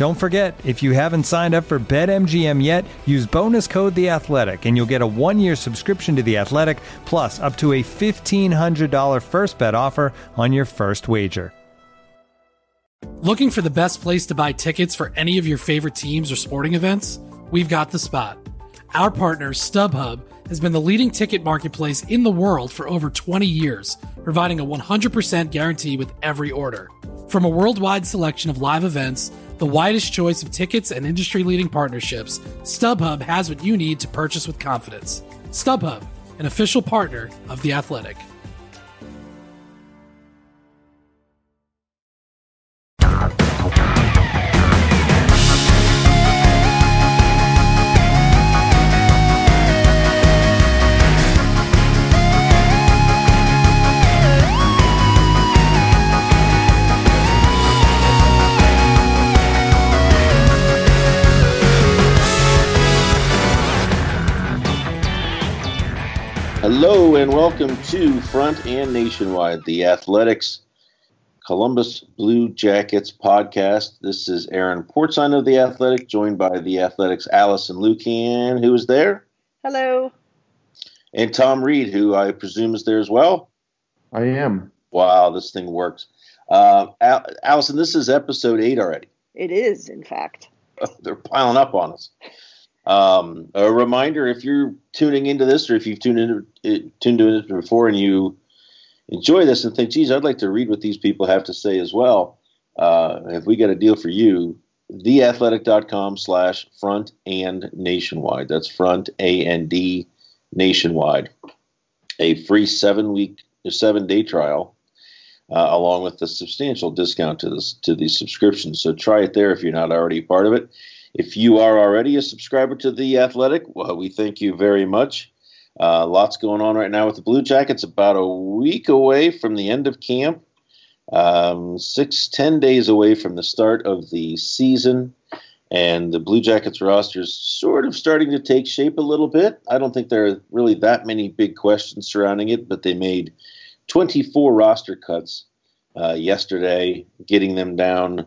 Don't forget, if you haven't signed up for BetMGM yet, use bonus code The Athletic, and you'll get a one-year subscription to The Athletic, plus up to a fifteen hundred dollar first bet offer on your first wager. Looking for the best place to buy tickets for any of your favorite teams or sporting events? We've got the spot. Our partner, StubHub, has been the leading ticket marketplace in the world for over 20 years, providing a 100% guarantee with every order. From a worldwide selection of live events, the widest choice of tickets and industry leading partnerships, StubHub has what you need to purchase with confidence. StubHub, an official partner of The Athletic. Hello and welcome to Front and Nationwide, the Athletics Columbus Blue Jackets podcast. This is Aaron Portzline of the Athletic, joined by the Athletics Alison Lukan, who is there, Hello. and Tom Reed, who I presume is there as well. I am. Wow, this thing works. Uh, Al- Alison, this is episode eight already. It is, in fact. They're piling up on us. Um, a reminder: if you're tuning into this, or if you've tuned into it, tuned into it before, and you enjoy this and think, "Geez, I'd like to read what these people have to say as well," uh, if we got a deal for you, theathletic.com slash front and nationwide. That's front A and D nationwide. A free seven week, seven day trial. Uh, along with a substantial discount to this to these subscriptions. So try it there if you're not already part of it. If you are already a subscriber to The Athletic, well, we thank you very much. Uh, lots going on right now with the Blue Jackets. About a week away from the end of camp, um, six, ten days away from the start of the season. And the Blue Jackets roster is sort of starting to take shape a little bit. I don't think there are really that many big questions surrounding it, but they made 24 roster cuts uh, yesterday, getting them down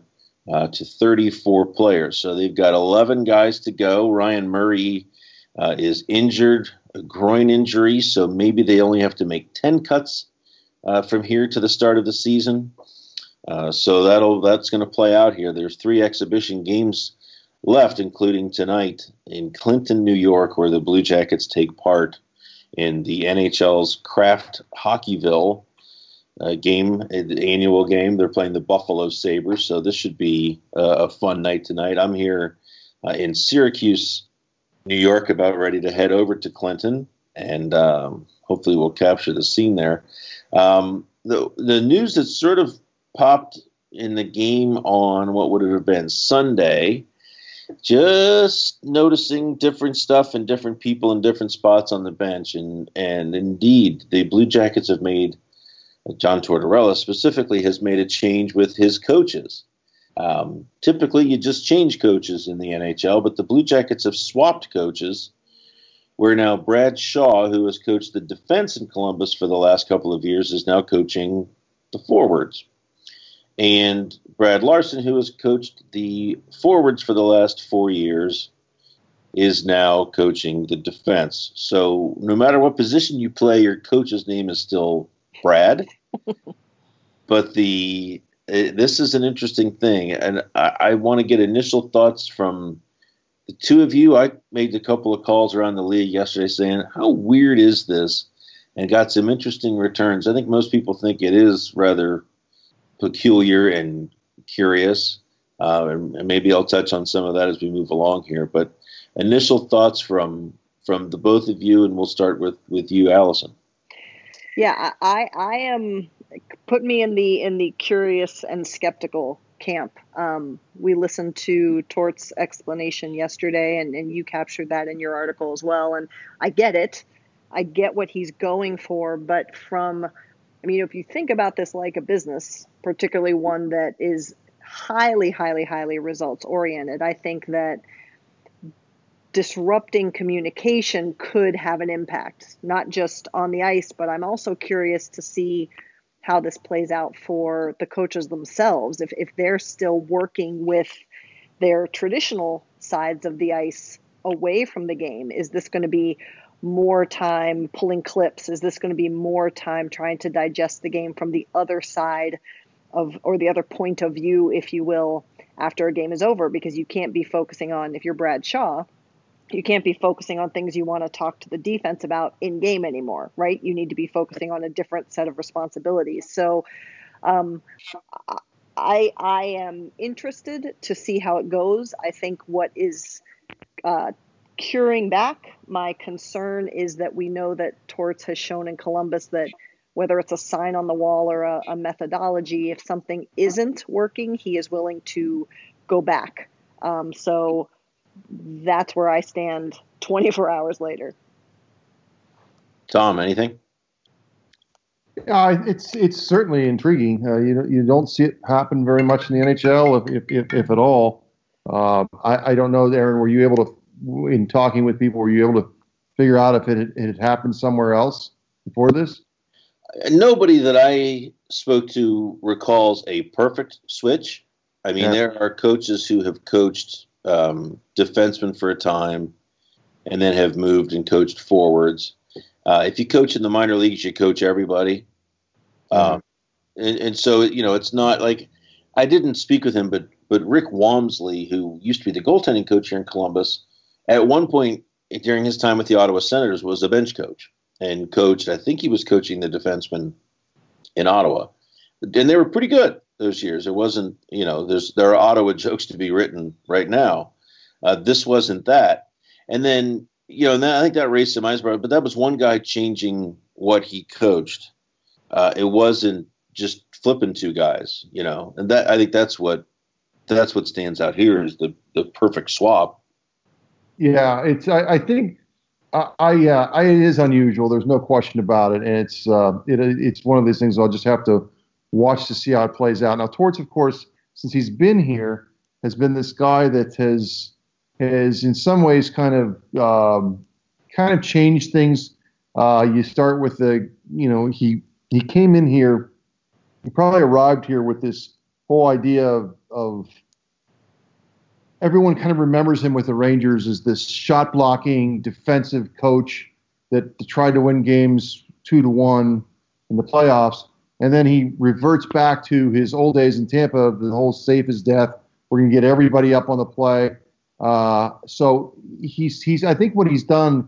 uh, to 34 players. So they've got 11 guys to go. Ryan Murray uh, is injured, a groin injury, so maybe they only have to make 10 cuts uh, from here to the start of the season. Uh, so that'll that's going to play out here. There's three exhibition games left, including tonight in Clinton, New York, where the Blue Jackets take part in the NHL's Kraft Hockeyville uh, game, the annual game. They're playing the Buffalo Sabres, so this should be uh, a fun night tonight. I'm here uh, in Syracuse, New York, about ready to head over to Clinton, and um, hopefully we'll capture the scene there. Um, the the news that sort of popped in the game on what would have been Sunday. Just noticing different stuff and different people in different spots on the bench, and and indeed, the Blue Jackets have made John Tortorella specifically has made a change with his coaches. Um, typically, you just change coaches in the NHL, but the Blue Jackets have swapped coaches. Where now Brad Shaw, who has coached the defense in Columbus for the last couple of years, is now coaching the forwards. And Brad Larsen, who has coached the forwards for the last four years, is now coaching the defense. So no matter what position you play, your coach's name is still Brad. but the it, this is an interesting thing, and I, I want to get initial thoughts from the two of you. I made a couple of calls around the league yesterday saying, "How weird is this?" and got some interesting returns. I think most people think it is rather peculiar and curious, uh, and, and maybe I'll touch on some of that as we move along here. But initial thoughts from from the both of you, and we'll start with with you, Alison. Yeah, I I am put me in the in the curious and skeptical camp. Um, we listened to Tort's explanation yesterday, and, and you captured that in your article as well. And I get it. I get what he's going for, but from, I mean, if you think about this like a business, particularly one that is highly, highly, highly results oriented, I think that disrupting communication could have an impact, not just on the ice, but I'm also curious to see how this plays out for the coaches themselves. If, if they're still working with their traditional sides of the ice away from the game, is this going to be more time pulling clips? Is this going to be more time trying to digest the game from the other side of, or the other point of view, if you will, after a game is over? Because you can't be focusing on, if you're Brad Shaw, you can't be focusing on things you want to talk to the defense about in game anymore, right? You need to be focusing on a different set of responsibilities. So, um, I I am interested to see how it goes. I think what is uh, curing back my concern is that we know that Torts has shown in Columbus that whether it's a sign on the wall or a, a methodology, if something isn't working, he is willing to go back. Um, so that's where I stand 24 hours later. Tom, anything? Uh, it's it's certainly intriguing. Uh, you you don't see it happen very much in the NHL, if if, if, at all. Uh, I, I don't know, Aaron. Were you able to, in talking with people, were you able to figure out if it, it had happened somewhere else before this? Nobody that I spoke to recalls a perfect switch. I mean, yeah. there are coaches who have coached um, defensemen for a time, and then have moved and coached forwards. Uh, if you coach in the minor leagues, you coach everybody. Mm-hmm. Um, and, and, so you know it's not like I didn't speak with him, but but Rick Wamsley, who used to be the goaltending coach here in Columbus, at one point during his time with the Ottawa Senators was a bench coach and coached. I think he was coaching the defensemen in Ottawa, and they were pretty good those years. It wasn't, you know, there's there are Ottawa jokes to be written right now. Uh, this wasn't that. And then, you know, and I think that raised some eyebrows, but that was one guy changing what he coached. Uh, it wasn't just flipping two guys, you know, and that I think that's what that's what stands out here is the the perfect swap. Yeah, it's I, I think I, I, uh, I, it is unusual. There's no question about it, and it's uh, it, it's one of these things I'll just have to watch to see how it plays out. Now, Torts, of course, since he's been here, has been this guy that has has in some ways kind of um, kind of changed things. Uh, you start with the, you know, he he came in here, he probably arrived here with this whole idea of, of everyone kind of remembers him with the Rangers as this shot blocking defensive coach that tried to win games two to one in the playoffs and then he reverts back to his old days in Tampa, the whole safe as death. We're going to get everybody up on the play. Uh, so he's he's I think what he's done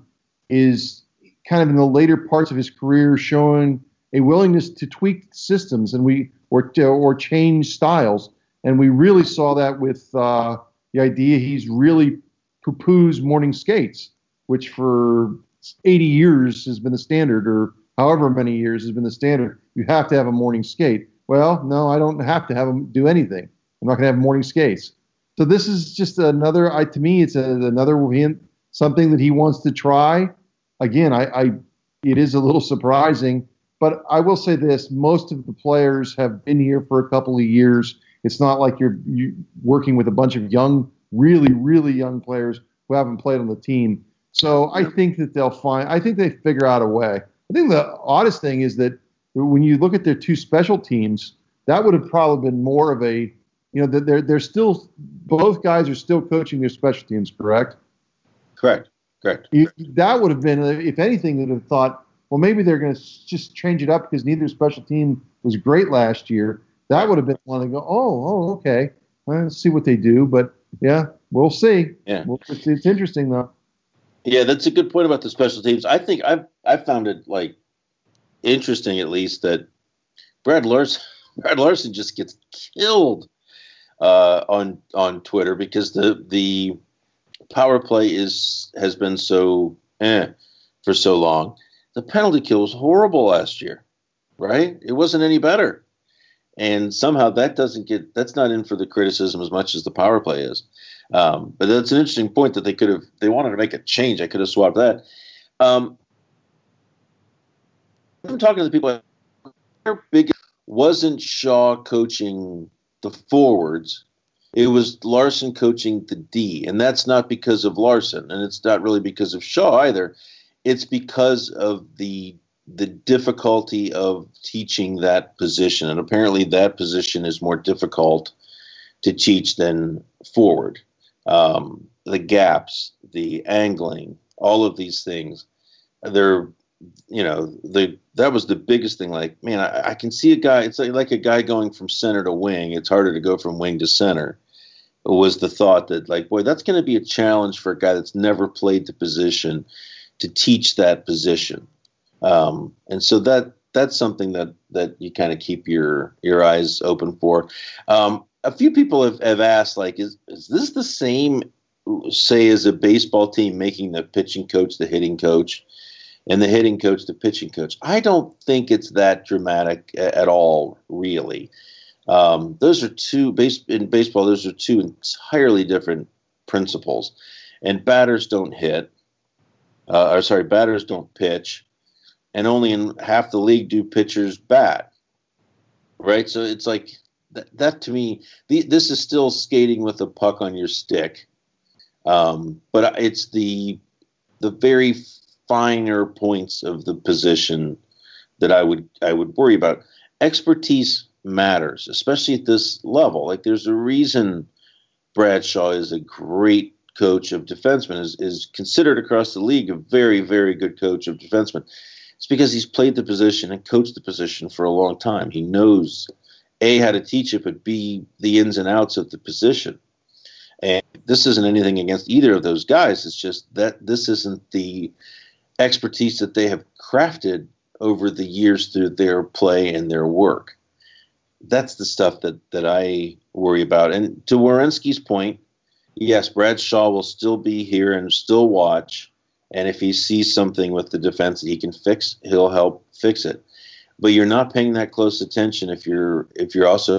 is kind of in the later parts of his career showing a willingness to tweak systems and we or or change styles. And we really saw that with uh, the idea he's really poo-poos morning skates, which for 80 years has been the standard, or however many years has been the standard you have to have a morning skate. Well, no, I don't have to have them do anything. I'm not going to have morning skates. So this is just another. I, to me, it's a, another hint, something that he wants to try. Again, I, I, it is a little surprising, but I will say this: most of the players have been here for a couple of years. It's not like you're you working with a bunch of young, really, really young players who haven't played on the team. So I think that they'll find. I think they figure out a way. I think the oddest thing is that when you look at their two special teams, that would have probably been more of a, you know, they're they're still both guys are still coaching their special teams, correct? Correct. Correct. You, that would have been, if anything, would have thought, well, maybe they're going to just change it up because neither special team was great last year. That would have been one to go. Oh, oh, okay. Let's see what they do. But yeah, we'll see. Yeah, well, it's, it's interesting though. Yeah, that's a good point about the special teams. I think I've I found it like interesting at least that Brad Larsen Brad Larsen just gets killed uh, on on Twitter because the the power play is has been so eh for so long. The penalty kill was horrible last year, right? It wasn't any better, and somehow that doesn't get that's not in for the criticism as much as the power play is. Um, but that's an interesting point that they could have. They wanted to make a change. I could have swapped that. Um, I'm talking to the people. Their biggest wasn't Shaw coaching the forwards. It was Larsen coaching the D, and that's not because of Larsen, and it's not really because of Shaw either. It's because of the the difficulty of teaching that position, and apparently that position is more difficult to teach than forward um, the gaps, the angling, all of these things. They're, you know, the that was the biggest thing. Like, man, I, I can see a guy. It's like, like a guy going from center to wing. It's harder to go from wing to center. Was the thought that, like, boy, that's going to be a challenge for a guy that's never played the position to teach that position. Um, and so that that's something that that you kind of keep your your eyes open for. Um, a few people have, have asked, like, is is this the same, say, as a baseball team making the pitching coach the hitting coach, and the hitting coach the pitching coach? I don't think it's that dramatic at all, really. Um, those are two base in baseball. Those are two entirely different principles, and batters don't hit. Uh, or sorry, batters don't pitch, and only in half the league do pitchers bat. Right, so it's like that, that to me, the, this is still skating with a puck on your stick. Um, but it's the the very finer points of the position that I would I would worry about. Expertise matters, especially at this level. Like there's a reason Brad Shaw is a great coach of defensemen, is, is considered across the league a very, very good coach of defensemen. It's because he's played the position and coached the position for a long time. He knows a, how to teach it, but B, the ins and outs of the position. And this isn't anything against either of those guys. It's just that this isn't the expertise that they have crafted over the years through their play and their work. That's the stuff that, that I worry about. And to Werenski's point, yes, Brad Shaw will still be here and still watch. And if he sees something with the defense that he can fix, he'll help fix it but you're not paying that close attention if you're if you're also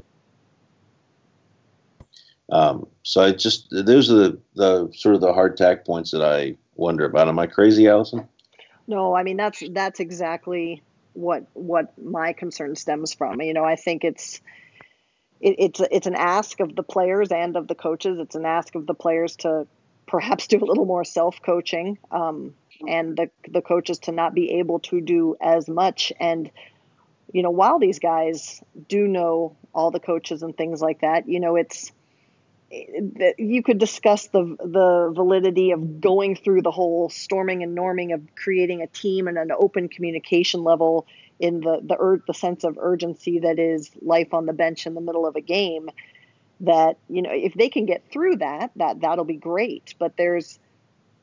um, so I just those are the, the sort of the hard tack points that I wonder about. Am I crazy, Alison? No, I mean that's that's exactly what what my concern stems from. You know, I think it's it, it's it's an ask of the players and of the coaches. It's an ask of the players to perhaps do a little more self coaching, um, and the the coaches to not be able to do as much. And you know, while these guys do know all the coaches and things like that, you know, it's you could discuss the the validity of going through the whole storming and norming of creating a team and an open communication level in the the ur- the sense of urgency that is life on the bench in the middle of a game that you know if they can get through that that that'll be great but there's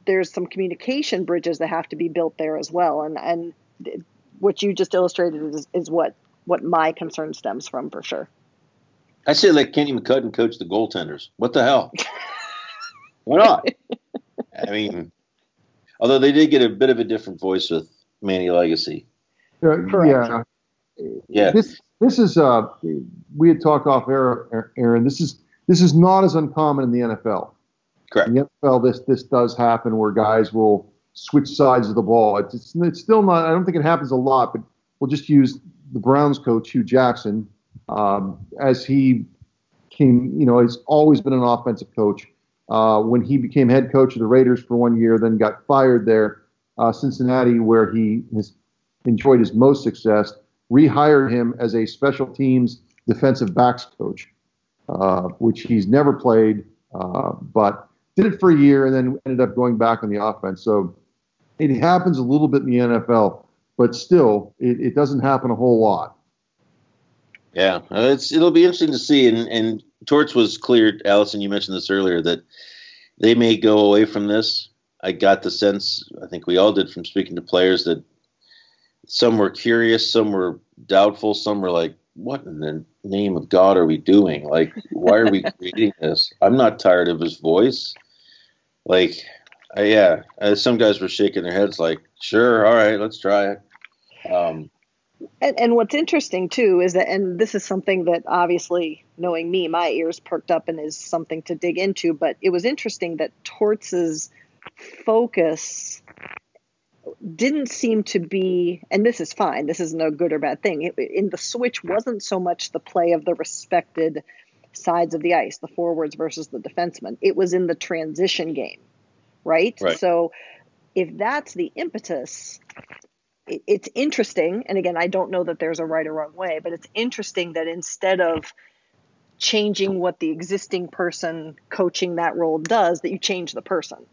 there's some communication bridges that have to be built there as well and and what you just illustrated is, is what what my concern stems from for sure. I say let Kenny McCudden coach the goaltenders. What the hell? Why not? I mean, although they did get a bit of a different voice with Manny Legace. Uh, yeah. Yeah. This this is uh we had talked off air, Aaron. This is this is not as uncommon in the NFL. Correct. In the NFL, this this does happen where guys will switch sides of the ball. It's, it's, it's, still not, I don't think it happens a lot, but we'll just use the Browns coach, Hue Jackson, um, as he came, you know, he's always been an offensive coach. Uh, when he became head coach of the Raiders for one year, then got fired there, uh, Cincinnati, where he has enjoyed his most success, rehired him as a special teams defensive backs coach, uh, which he's never played, uh, but did it for a year and then ended up going back on the offense. So it happens a little bit in the NFL, but still, it, it doesn't happen a whole lot. Yeah, uh, it's it'll be interesting to see. And and Torts was cleared. Alison, you mentioned this earlier that they may go away from this. I got the sense, I think we all did from speaking to players, that some were curious, some were doubtful, some were like, "What in the name of God are we doing? Like, why are we creating this?" I'm not tired of his voice. Like, uh, yeah, uh, some guys were shaking their heads, like, "Sure, all right, let's try it." Um, and, and what's interesting too is that, and this is something that obviously, knowing me, my ears perked up and is something to dig into. But it was interesting that Torts's focus didn't seem to be, and this is fine. This isn't a good or bad thing. It, in the switch, wasn't so much the play of the respected sides of the ice, the forwards versus the defensemen. It was in the transition game, right? Right. So if that's the impetus, it's interesting. And again, I don't know that there's a right or wrong way, but it's interesting that instead of changing what the existing person coaching that role does, that you change the person.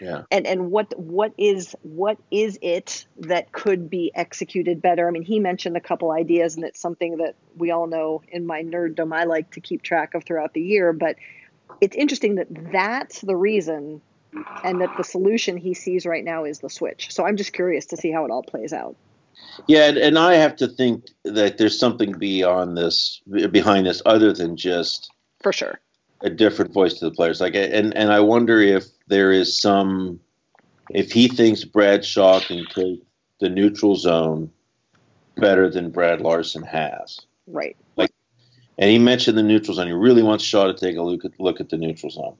yeah, And and what what is what is it that could be executed better? I mean, he mentioned a couple ideas, and it's something that we all know in my nerddom I like to keep track of throughout the year. But it's interesting that that's the reason and that the solution he sees right now is the switch. So I'm just curious to see how it all plays out. yeah, and, I have to think that there's something beyond this, behind this, other than just For sure. a different voice to the players. Like, and and I wonder if there is some, if he thinks Brad Shaw can take the neutral zone better than Brad Larsen has. Right. Like, And he mentioned the neutral zone. He really wants Shaw to take a look at look at the neutral zone.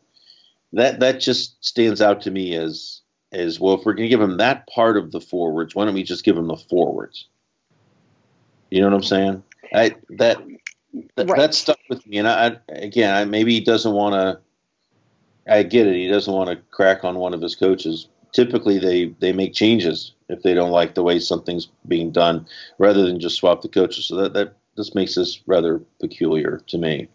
That that just stands out to me as as well. If we're going to give him that part of the forwards, why don't we just give him the forwards? You know what I'm saying? I that that, Right. that stuck with me. And I, again, I, maybe he doesn't want to. I get it. He doesn't want to crack on one of his coaches. Typically, they they make changes if they don't like the way something's being done, rather than just swap the coaches. So that that this makes this rather peculiar to me.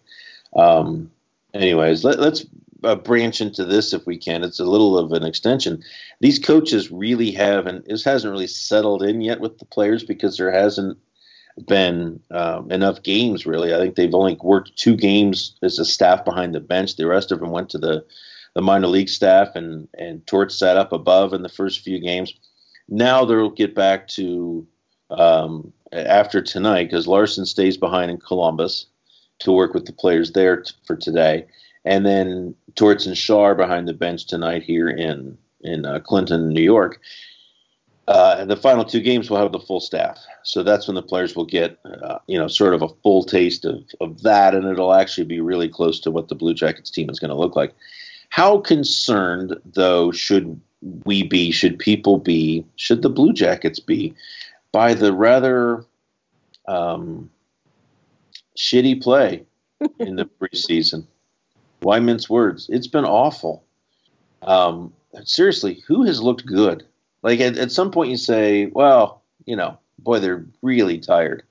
Um, anyways, let, let's uh, branch into this if we can. It's a little of an extension. These coaches really haven't. This hasn't really settled in yet with the players because there hasn't been um, enough games. Really, I think they've only worked two games as a staff behind the bench. The rest of them went to the the minor league staff, and and Torts sat up above in the first few games. Now they'll get back to um, after tonight because Larsen stays behind in Columbus to work with the players there t- for today, and then Torts and Shaw behind the bench tonight here in in uh, Clinton, New York. Uh, the final two games will have the full staff, so that's when the players will get, uh, you know, sort of a full taste of, of that, and it'll actually be really close to what the Blue Jackets team is going to look like. How concerned, though, should we be? Should people be? Should the Blue Jackets be by the rather um, shitty play in the preseason? Why mince words? It's been awful. Um, seriously, who has looked good? Like at, at some point, you say, well, you know, boy, they're really tired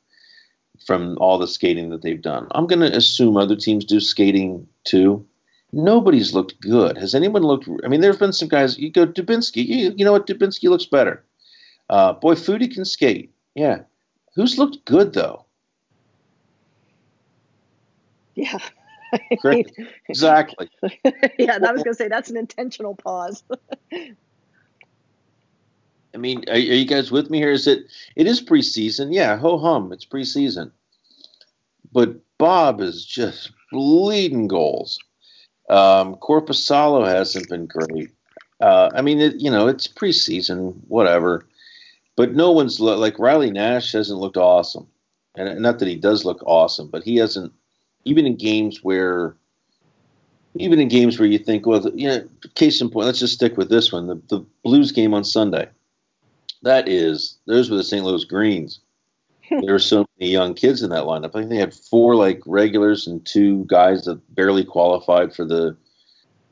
from all the skating that they've done. I'm going to assume other teams do skating too. Nobody's looked good. Has anyone looked? I mean, there's been some guys. You go Dubinsky. You, you know what? Dubinsky looks better. Uh, boy, Foodie can skate. Yeah. Who's looked good though? Yeah. Correct. Exactly. yeah, I was going to say that's an intentional pause. I mean, are, are you guys with me here? Is it? It is preseason. Yeah, ho hum. It's preseason. But Bob is just bleeding goals. Um, Korpisalo hasn't been great. Uh, I mean, it, you know, it's preseason, whatever. But no one's like Riley Nash hasn't looked awesome, and not that he does look awesome, but he hasn't. Even in games where, even in games where you think, well, you know, case in point, let's just stick with this one, the, the Blues game on Sunday. That is, those were the St. Louis Greens. there were so many young kids in that lineup. I think they had four like regulars and two guys that barely qualified for the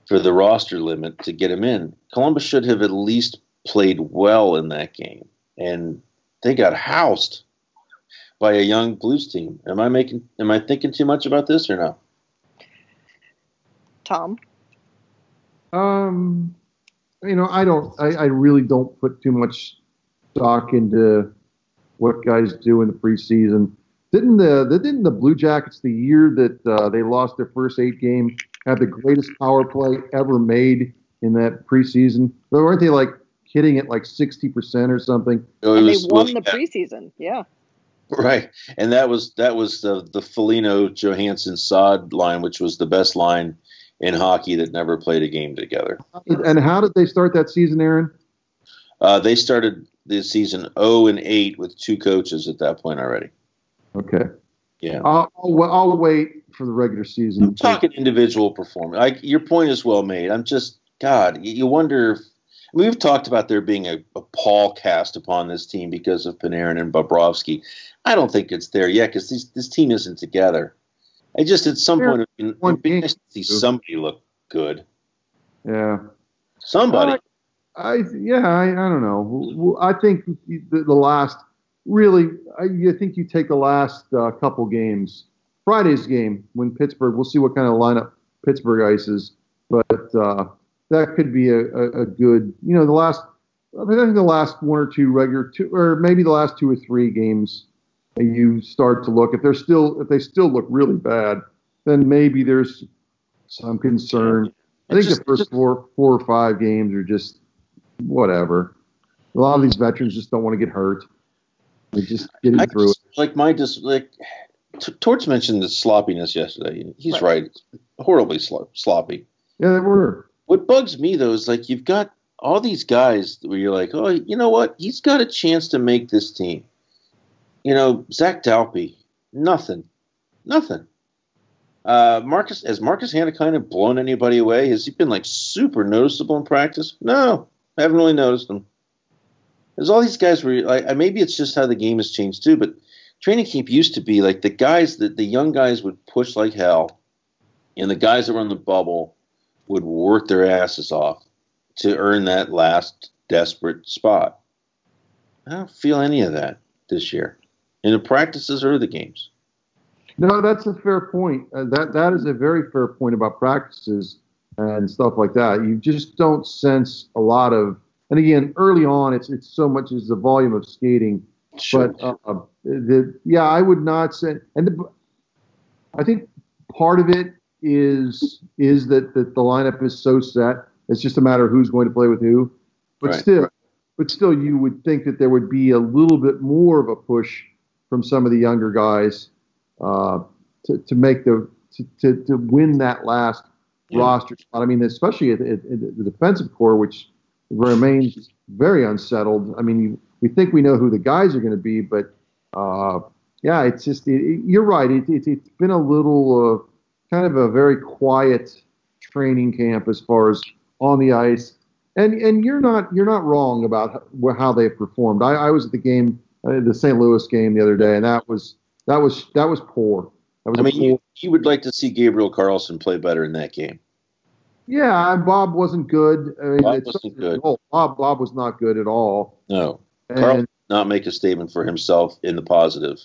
for the roster limit to get him in. Columbus should have at least played well in that game, and they got housed by a young Blues team. Am I making? Am I thinking too much about this or no? Tom. Um, you know, I don't. I, I really don't put too much stock into what guys do in the preseason. Didn't the, the didn't the Blue Jackets the year that uh, they lost their first eight game have the greatest power play ever made in that preseason? Weren't they like hitting it like sixty percent or something? And they won well, the preseason. Yeah. Right, and that was that was the the Foligno Johansen Sod line, which was the best line in hockey that never played a game together. And how did they start that season, Aaron? Uh, they started the season 0 and 8 with two coaches at that point already. Okay, Yeah. I'll, I'll, I'll wait for the regular season. I'm talking individual performance. Like your point is well made. I'm just God. You, wonder if we've talked about there being a, a pall cast upon this team because of Panarin and Bobrovsky. I don't think it's there yet because this this team isn't together. I just at some Sure. point it'd One be game. nice to see somebody look good. Yeah. Somebody. Uh, I yeah, I, I don't know. I think the, the last really, I, you think you take the last uh, couple games. Friday's game when Pittsburgh, we'll see what kind of lineup Pittsburgh ices, but uh, that could be a, a, a good, you know, the last. I, mean, I think the last one or two regular, two or maybe the last two or three games, you start to look if they're still if they still look really bad, then maybe there's some concern. I think just- the first just- four four or five games are just whatever. A lot of these veterans just don't want to get hurt. They just getting I through just, like my dis like T- Torts mentioned the sloppiness yesterday. He's right. It's horribly slo- sloppy. Yeah, they were. What bugs me though is like you've got all these guys where you're like, oh, you know what? He's got a chance to make this team. You know, Zach Dalpe, nothing, nothing. Uh, Marcus has Marcus Hanna kind of blown anybody away? Has he been like super noticeable in practice? No, I haven't really noticed him. There's all these guys where like maybe it's just how the game has changed too, but training camp used to be like the guys that the young guys would push like hell, and the guys that were in the bubble would work their asses off to earn that last desperate spot. I don't feel any of that this year in the practices or the games. No, that's a fair point. Uh, that that is a very fair point about practices and stuff like that. You just don't sense a lot of. And again, early on, it's it's so much as the volume of skating. Sure. But uh, the yeah, I would not say. And the, I think part of it is is that, that the lineup is so set. It's just a matter of who's going to play with who. But Right. still, but still, you would think that there would be a little bit more of a push from some of the younger guys uh, to, to make the to, to, to win that last Yeah. roster spot. I mean, especially at, at, at the defensive core, which remains very unsettled. I mean, you, we think we know who the guys are going to be, but uh, yeah, it's just it, it- you're right. It, it, it's been a little uh, kind of a very quiet training camp as far as on the ice. And and you're not you're not wrong about how, they've performed. I, I was at the game, uh, the St. Louis game the other day, and that was that was that was poor. That was I mean, you, you would like to see Gabriel Carlsson play better in that game. Yeah, Bob wasn't good. I mean, Bob wasn't good. Bob, Bob was not good at all. No, And Carl did not make a statement for himself in the positive.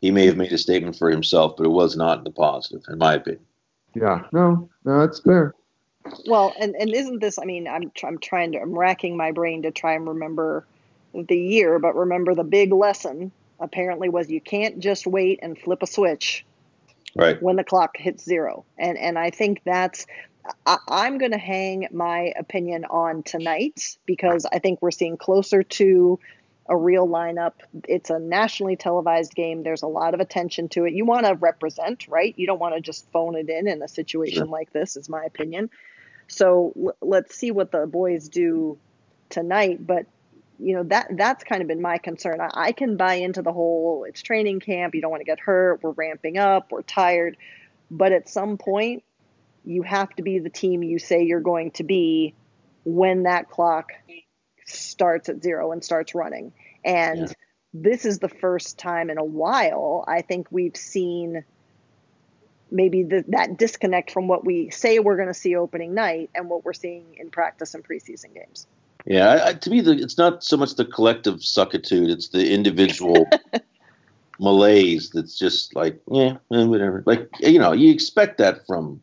He may have made a statement for himself, but it was not in the positive, in my opinion. yeah, no, no, that's fair. Well, and, and isn't this? I mean, I'm I'm trying to I'm racking my brain to try and remember the year, but remember the big lesson apparently was you can't just wait and flip a switch Right. when the clock hits zero. And and I think that's I, I'm going to hang my opinion on tonight because I think we're seeing closer to a real lineup. It's a nationally televised game. There's a lot of attention to it. You want to represent, right? You don't want to just phone it in in a situation Sure. like this, is my opinion. So l- let's see what the boys do tonight. But you know that that's kind of been my concern. I, I can buy into the whole it's training camp. You don't want to get hurt. We're ramping up. We're tired. But at some point, you have to be the team you say you're going to be when that clock starts at zero and starts running. And Yeah. this is the first time in a while I think we've seen maybe the, that disconnect from what we say we're going to see opening night and what we're seeing in practice and preseason games. Yeah, I, to me, the, it's not so much the collective suckitude; it's the individual malaise that's just like, yeah, eh, whatever. Like you know, you expect that from.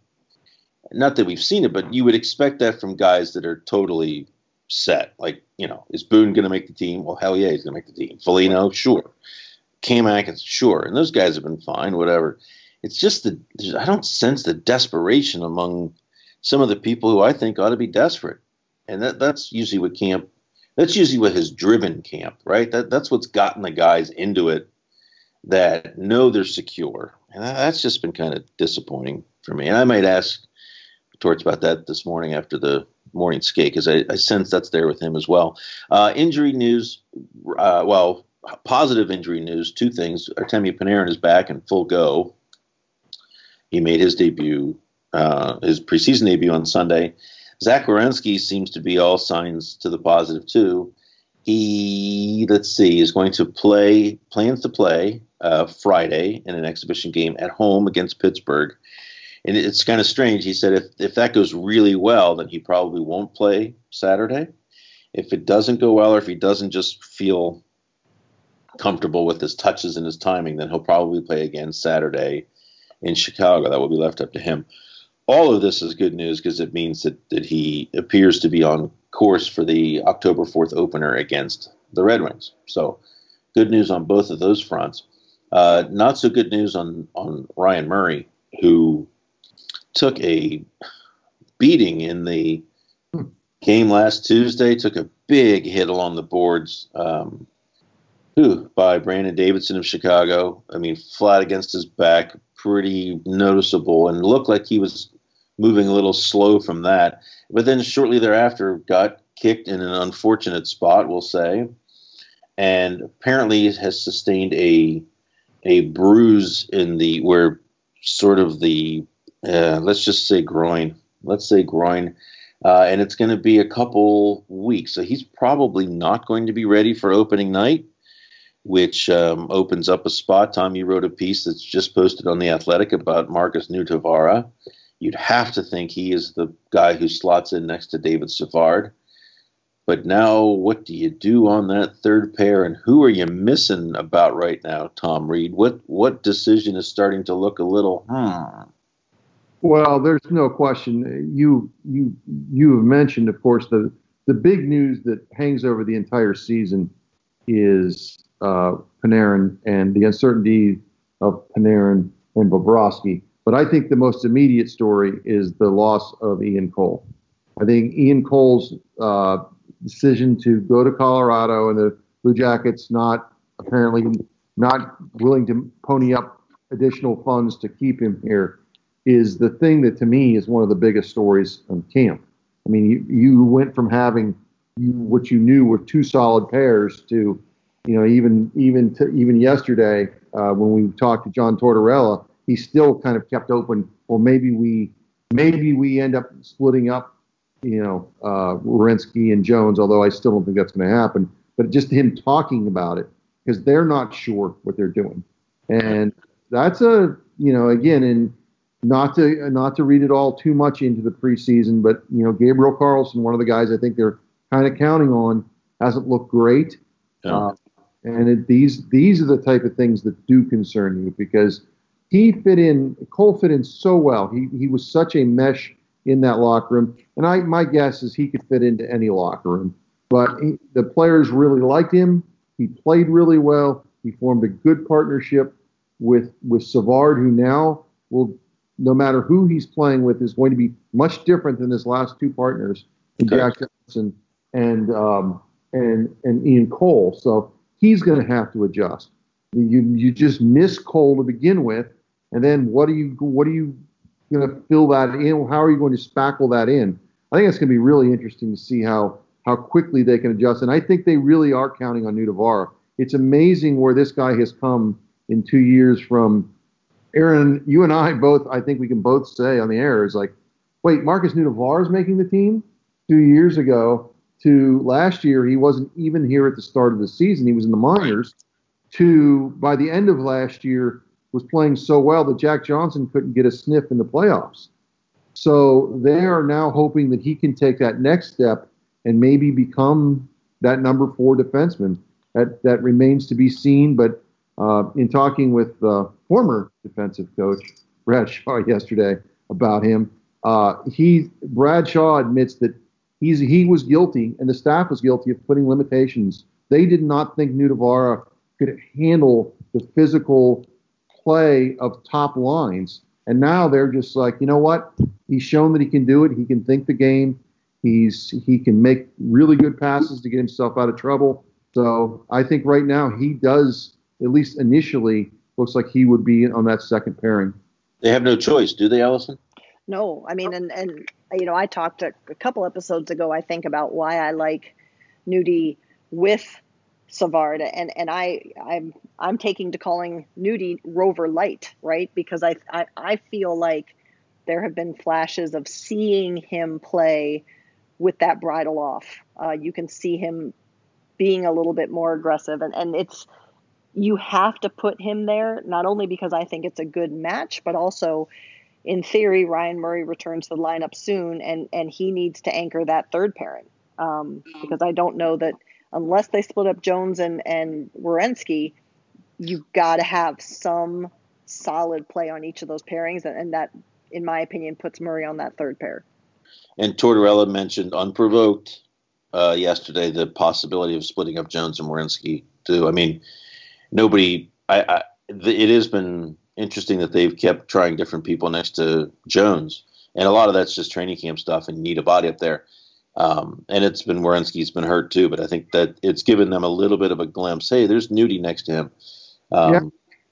Not that we've seen it, but you would expect that from guys that are totally set. Like, you know, is Boone going to make the team? Well, hell yeah, he's going to make the team. Foligno, sure. Cam Atkins, sure, and those guys have been fine, whatever. It's just the I don't sense the desperation among some of the people who I think ought to be desperate, and that that's usually what camp. That's usually what has driven camp, right? That that's what's gotten the guys into it that know they're secure, and that's just been kind of disappointing for me. And I might ask Torts about that this morning after the morning skate because I, I, sense that's there with him as well. Uh, injury news, uh, well, positive injury news. Two things: Artemi Panarin is back in full go. He made his debut, uh, his preseason debut on Sunday. Zach Werenski seems to be all signs to the positive too. He, let's see, is going to play, plans to play uh, Friday in an exhibition game at home against Pittsburgh. And it's kind of strange. He said if, if that goes really well, then he probably won't play Saturday. If it doesn't go well, or if he doesn't just feel comfortable with his touches and his timing, then he'll probably play again Saturday in Chicago. That will be left up to him. All of this is good news because it means that, that he appears to be on course for the October 4th opener against the Red Wings. So good news on both of those fronts. Uh, not so good news on, on Ryan Murray, who took a beating in the game last Tuesday, took a big hit along the boards um, who, by Brandon Davidson of Chicago. I mean, flat against his back, pretty noticeable, and looked like he was moving a little slow from that. But then shortly thereafter, got kicked in an unfortunate spot, we'll say, and apparently has sustained a a bruise in the where sort of the uh, let's just say groin. Let's say groin. Uh, and it's going to be a couple weeks. So he's probably not going to be ready for opening night, which um, opens up a spot. Tommy wrote a piece that's just posted on The Athletic about Markus Nutivaara. You'd have to think he is the guy who slots in next to David Savard. But now, what do you do on that third pair, and who are you missing about right now, Tom Reed? What what decision is starting to look a little hmm? Well, there's no question. You you you have mentioned, of course, the the big news that hangs over the entire season is uh, Panarin and the uncertainty of Panarin and Bobrovsky. But I think the most immediate story is the loss of Ian Cole. I think Ian Cole's uh, decision to go to Colorado and the Blue Jackets not apparently not willing to pony up additional funds to keep him here is the thing that to me is one of the biggest stories on camp. I mean, you, you went from having you what you knew were two solid pairs to, you know, even even to, even yesterday uh, when we talked to John Tortorella, he still kind of kept open. Well, maybe we maybe we end up splitting up, you know, uh, Werenski and Jones. Although I still don't think that's going to happen. But just him talking about it because they're not sure what they're doing, and that's a you know again in not to not to read it all too much into the preseason, but you know Gabriel Carlsson, one of the guys I think they're kind of counting on, hasn't looked great. Yeah. Uh, and it, these these are the type of things that do concern you because he fit in Cole fit in so well. He he was such a mesh in that locker room, and I my guess is he could fit into any locker room. But he, the players really liked him. He played really well. He formed a good partnership with with Savard, who now will no matter who he's playing with, is going to be much different than his last two partners, okay. Jack Johnson and um, and and Ian Cole. So he's going to have to adjust. You you just miss Cole to begin with, and then what are you what are you going to fill that in? How are you going to spackle that in? I think it's going to be really interesting to see how how quickly they can adjust. And I think they really are counting on Nutivaara. It's amazing where this guy has come in two years from Aaron, you and I both, I think we can both say on the air is like, wait, Markus Nutivaara is making the team two years ago. To last year, he wasn't even here at the start of the season. He was in the minors. To by the end of last year, was playing so well that Jack Johnson couldn't get a sniff in the playoffs. So they are now hoping that he can take that next step and maybe become that number four defenseman. That that remains to be seen. But uh, in talking with uh, former defensive coach Brad Shaw yesterday about him. Uh, he Brad Shaw admits that he's he was guilty and the staff was guilty of putting limitations. They did not think Nutivaara could handle the physical play of top lines. And now they're just like, you know what? He's shown that he can do it. He can think the game. He's he can make really good passes to get himself out of trouble. So I think right now he does, at least initially, looks like he would be on that second pairing. They have no choice, do they, Alison? No, I mean, and and you know, I talked a, a couple episodes ago. I think about why I like Nudie with Savard, and and I I'm I'm taking to calling Nudie Rover Light, right? Because I I, I feel like there have been flashes of seeing him play with that bridle off. Uh, you can see him being a little bit more aggressive, and and it's you have to put him there not only because I think it's a good match, but also in theory, Ryan Murray returns to the lineup soon, and and he needs to anchor that third pairing um, because I don't know that unless they split up Jones and and Werenski, you've got to have some solid play on each of those pairings, and, and that, in my opinion, puts Murray on that third pair. And Tortorella mentioned unprovoked uh, yesterday the possibility of splitting up Jones and Werenski too. I mean, nobody. I, I it has been interesting that they've kept trying different people next to Jones, and a lot of that's just training camp stuff and need a body up there. Um, and it's been Werenski's been hurt too, but I think that it's given them a little bit of a glimpse. Hey, there's Nudie next to him. Um, yeah.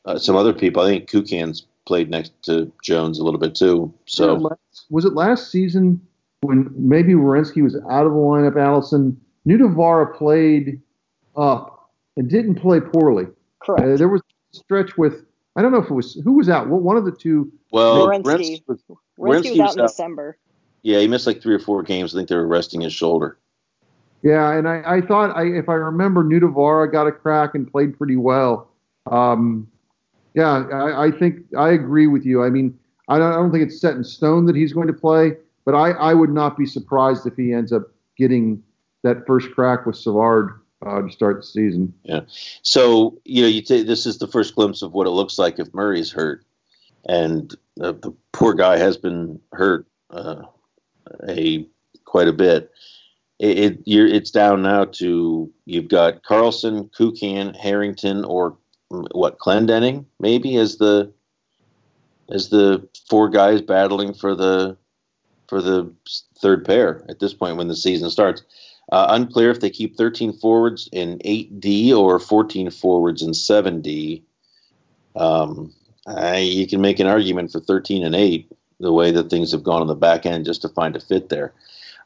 uh, some other people, I think Kukan's played next to Jones a little bit too. So yeah, was it last season when maybe Werenski was out of the lineup? Alison Nutivaara played up and didn't play poorly. Correct. Uh, there was a stretch with I don't know if it was who was out. one of the two. Well, Werenski was, was out in out. December. Yeah, he missed like three or four games. I think they were resting his shoulder. Yeah, and I, I thought I, if I remember, Nutivaara got a crack and played pretty well. Um, yeah, I, I, think I agree with you. I mean, I don't, I don't think it's set in stone that he's going to play, but I, I would not be surprised if he ends up getting that first crack with Savard to start the season. Yeah. So you know, you t- this is the first glimpse of what it looks like if Murray's hurt, and uh, the poor guy has been hurt uh, a quite a bit. It, it it's down now to you've got Carlsson, Kukan, Harrington, or what Clendening maybe as the as the four guys battling for the for the third pair at this point when the season starts. Uh, unclear if they keep 13 forwards in 8D or 14 forwards in 7D. Um, I, you can make an argument for 13 and 8 the way that things have gone on the back end just to find a fit there.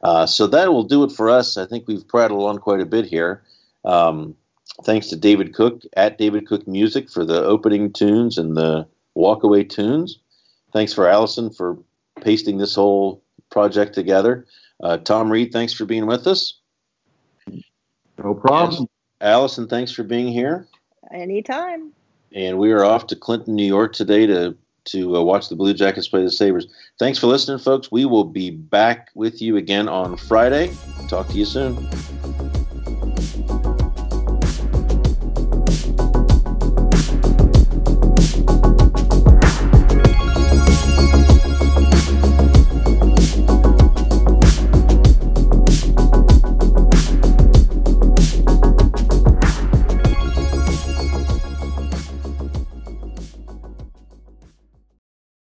Uh, so that will do it for us. I think we've prattled on quite a bit here. Um, thanks to David Cook at David Cook Music for the opening tunes and the walkaway tunes. Thanks for Alison for pasting this whole project together. Uh, Tom Reed, thanks for being with us. No problem. Yes. Alison, thanks for being here. Anytime. And we are off to Clinton, New York today to to uh, watch the Blue Jackets play the Sabres. Thanks for listening, folks. We will be back with you again on Friday. Talk to you soon.